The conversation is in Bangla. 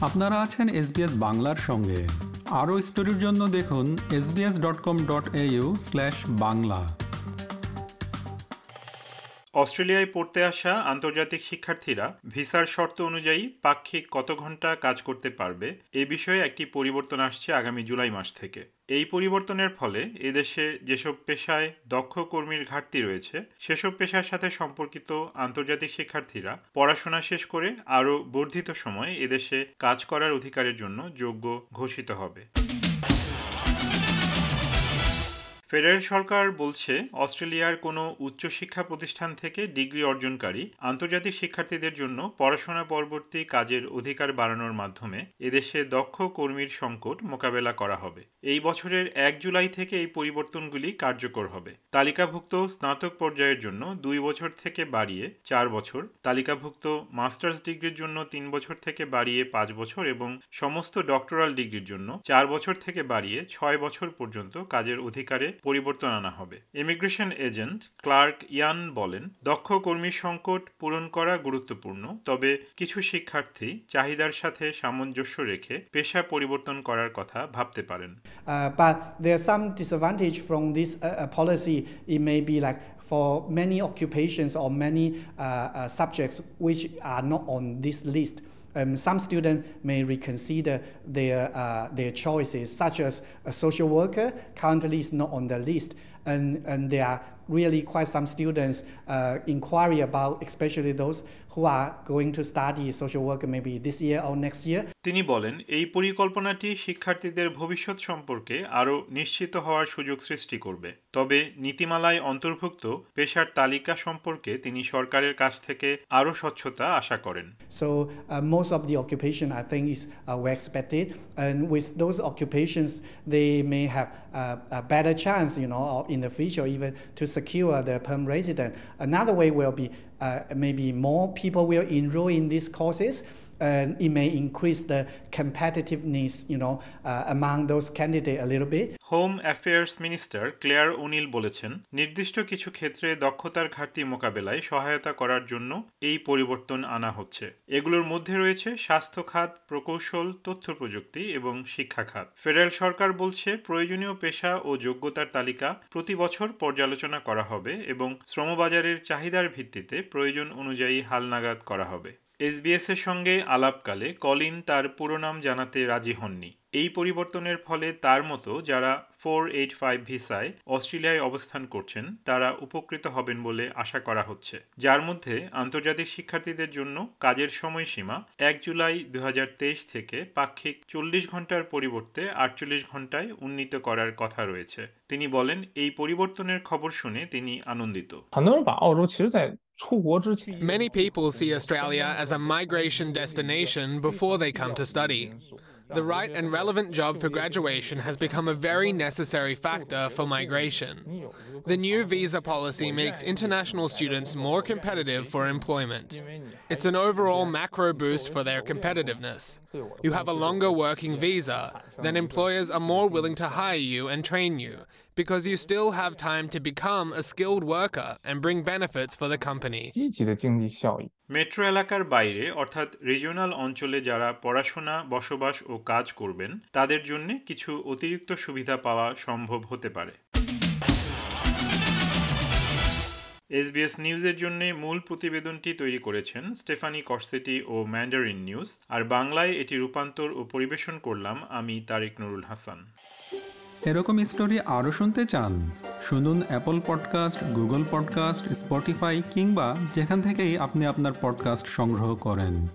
আপনারা আছেন এসবিএস বাংলার সঙ্গে। আরও স্টোরির জন্য দেখুন SBS dot com dot au slash Bangla. অস্ট্রেলিয়ায় পড়তে আসা আন্তর্জাতিক শিক্ষার্থীরা ভিসার শর্ত অনুযায়ী পাক্ষিক কত ঘণ্টা কাজ করতে পারবে, এ বিষয়ে একটি পরিবর্তন আসছে আগামী জুলাই মাস থেকে। এই পরিবর্তনের ফলে এদেশে যেসব পেশায় দক্ষ কর্মীর ঘাটতি রয়েছে, সেসব পেশার সাথে সম্পর্কিত আন্তর্জাতিক শিক্ষার্থীরা পড়াশোনা শেষ করে আরও বর্ধিত সময় এদেশে কাজ করার অধিকারের জন্য যোগ্য ঘোষিত হবে। ফেডারেল সরকার বলছে, অস্ট্রেলিয়ার কোনো উচ্চশিক্ষা প্রতিষ্ঠান থেকে ডিগ্রি অর্জনকারী আন্তর্জাতিক শিক্ষার্থীদের জন্য পড়াশোনা পরবর্তী কাজের অধিকার বাড়ানোর মাধ্যমে এদেশে দক্ষ কর্মীর সংকট মোকাবেলা করা হবে। এই বছরের এক জুলাই থেকে এই পরিবর্তনগুলি কার্যকর হবে। তালিকাভুক্ত স্নাতক পর্যায়ের জন্য দুই বছর থেকে বাড়িয়ে চার বছর, তালিকাভুক্ত মাস্টার্স ডিগ্রির জন্য তিন বছর থেকে বাড়িয়ে পাঁচ বছর এবং সমস্ত ডক্টরাল ডিগ্রির জন্য চার বছর থেকে বাড়িয়ে ছয় বছর পর্যন্ত কাজের অধিকারে পরিবর্তন আনা হবে। ইমিগ্রেশন এজেন্ট ক্লার্ক ইয়ান বলেন দক্ষ কর্মী সংকট পূরণ করা গুরুত্বপূর্ণ তবে কিছু শিক্ষার্থী চাহিদার সাথে সামঞ্জস্য রেখে পেশা পরিবর্তন করার কথা ভাবতে পারেন। For many occupations or many uh, uh, subjects which are not on this list, uh, Um, some students may reconsider their, uh, their choices, such as a social worker currently is not on the list. And, and there are really quite some students uh, inquiry about, especially those who are going to study social work maybe this year or next year. তিনি বলেন এই পরিকল্পনাটি শিক্ষার্থীদের ভবিষ্যৎ সম্পর্কে আরও নিশ্চিত হওয়ার সুযোগ সৃষ্টি করবে। তবে নীতিমালায় অন্তর্ভুক্ত পেশার তালিকা সম্পর্কে তিনি সরকারের কাছ থেকে আরও স্বচ্ছতা আশা করেন। So most of the occupation I think is expected and with those occupations they may have better chance you know in the future even to secure the perm resident. Another way will be uh, maybe more people will enroll in these courses. And it may increase the competitiveness, you know, uh, among those candidates a little bit. Home affairs minister Clare O'Neil বলেছেন নির্দিষ্ট কিছু ক্ষেত্রে দক্ষতার ঘাটতি মোকাবেলায় সহায়তা করার জন্য এই পরিবর্তন আনা হচ্ছে। এগুলোর মধ্যে রয়েছে স্বাস্থ্য খাত প্রকৌশল তথ্য প্রযুক্তি এবং শিক্ষা খাত। ফেডারেল সরকার বলছে প্রয়োজনীয় পেশা ও যোগ্যতার তালিকা প্রতি বছর পর্যালোচনা করা হবে এবং শ্রমবাজারের চাহিদার ভিত্তিতে প্রয়োজন অনুযায়ী হালনাগাদ করা হবে। এসবিএস এর সঙ্গে আলাপকালে কলিন তার পুরো নাম জানাতে রাজি হননি। এই পরিবর্তনের ফলে তার মতো যারা ফোর এইট ফাইভ ভিসায় অস্ট্রেলিয়ায় অবস্থান করছেন, তারা উপকৃত হবেন বলে আশা করা হচ্ছে। যার মধ্যে আন্তর্জাতিক শিক্ষার্থীদের জন্য কাজের সময়সীমা এক জুলাই দু হাজার তেইশ থেকে পাক্ষিক চল্লিশ ঘণ্টার পরিবর্তে আটচল্লিশ ঘন্টায় উন্নীত করার কথা রয়েছে। তিনি বলেন, এই পরিবর্তনের খবর শুনে তিনি আনন্দিত। Many people see Australia as a migration destination before they come to study. The right and relevant job for graduation has become a very necessary factor for migration. The new visa policy makes international students more competitive for employment. It's an overall macro boost for their competitiveness. You have a longer working visa, then employers are more willing to hire you and train you because you still have time to become a skilled worker and bring benefits for the company. Metro এলাকার বাইরে অর্থাৎ রিজিওনাল অঞ্চলে যারা পড়াশোনা বসবাস ও কাজ করবেন তাদের জন্য কিছু অতিরিক্ত সুবিধা পাওয়া সম্ভব হতে পারে এসবিএস নিউজের জন্য মূল প্রতিবেদনটি তৈরি করেছেন স্টেফানি কর্সেটি ও ম্যান্ডারিন নিউজ। আর বাংলায় এটি রূপান্তর ও পরিবেশন করলাম আমি তারেক নুরুল হাসান। এরকম স্টোরি আরও শুনতে চান? শুনুন Apple podcast, Google podcast, Spotify কিংবা যেখান থেকেই আপনি আপনার পডকাস্ট সংগ্রহ করেন।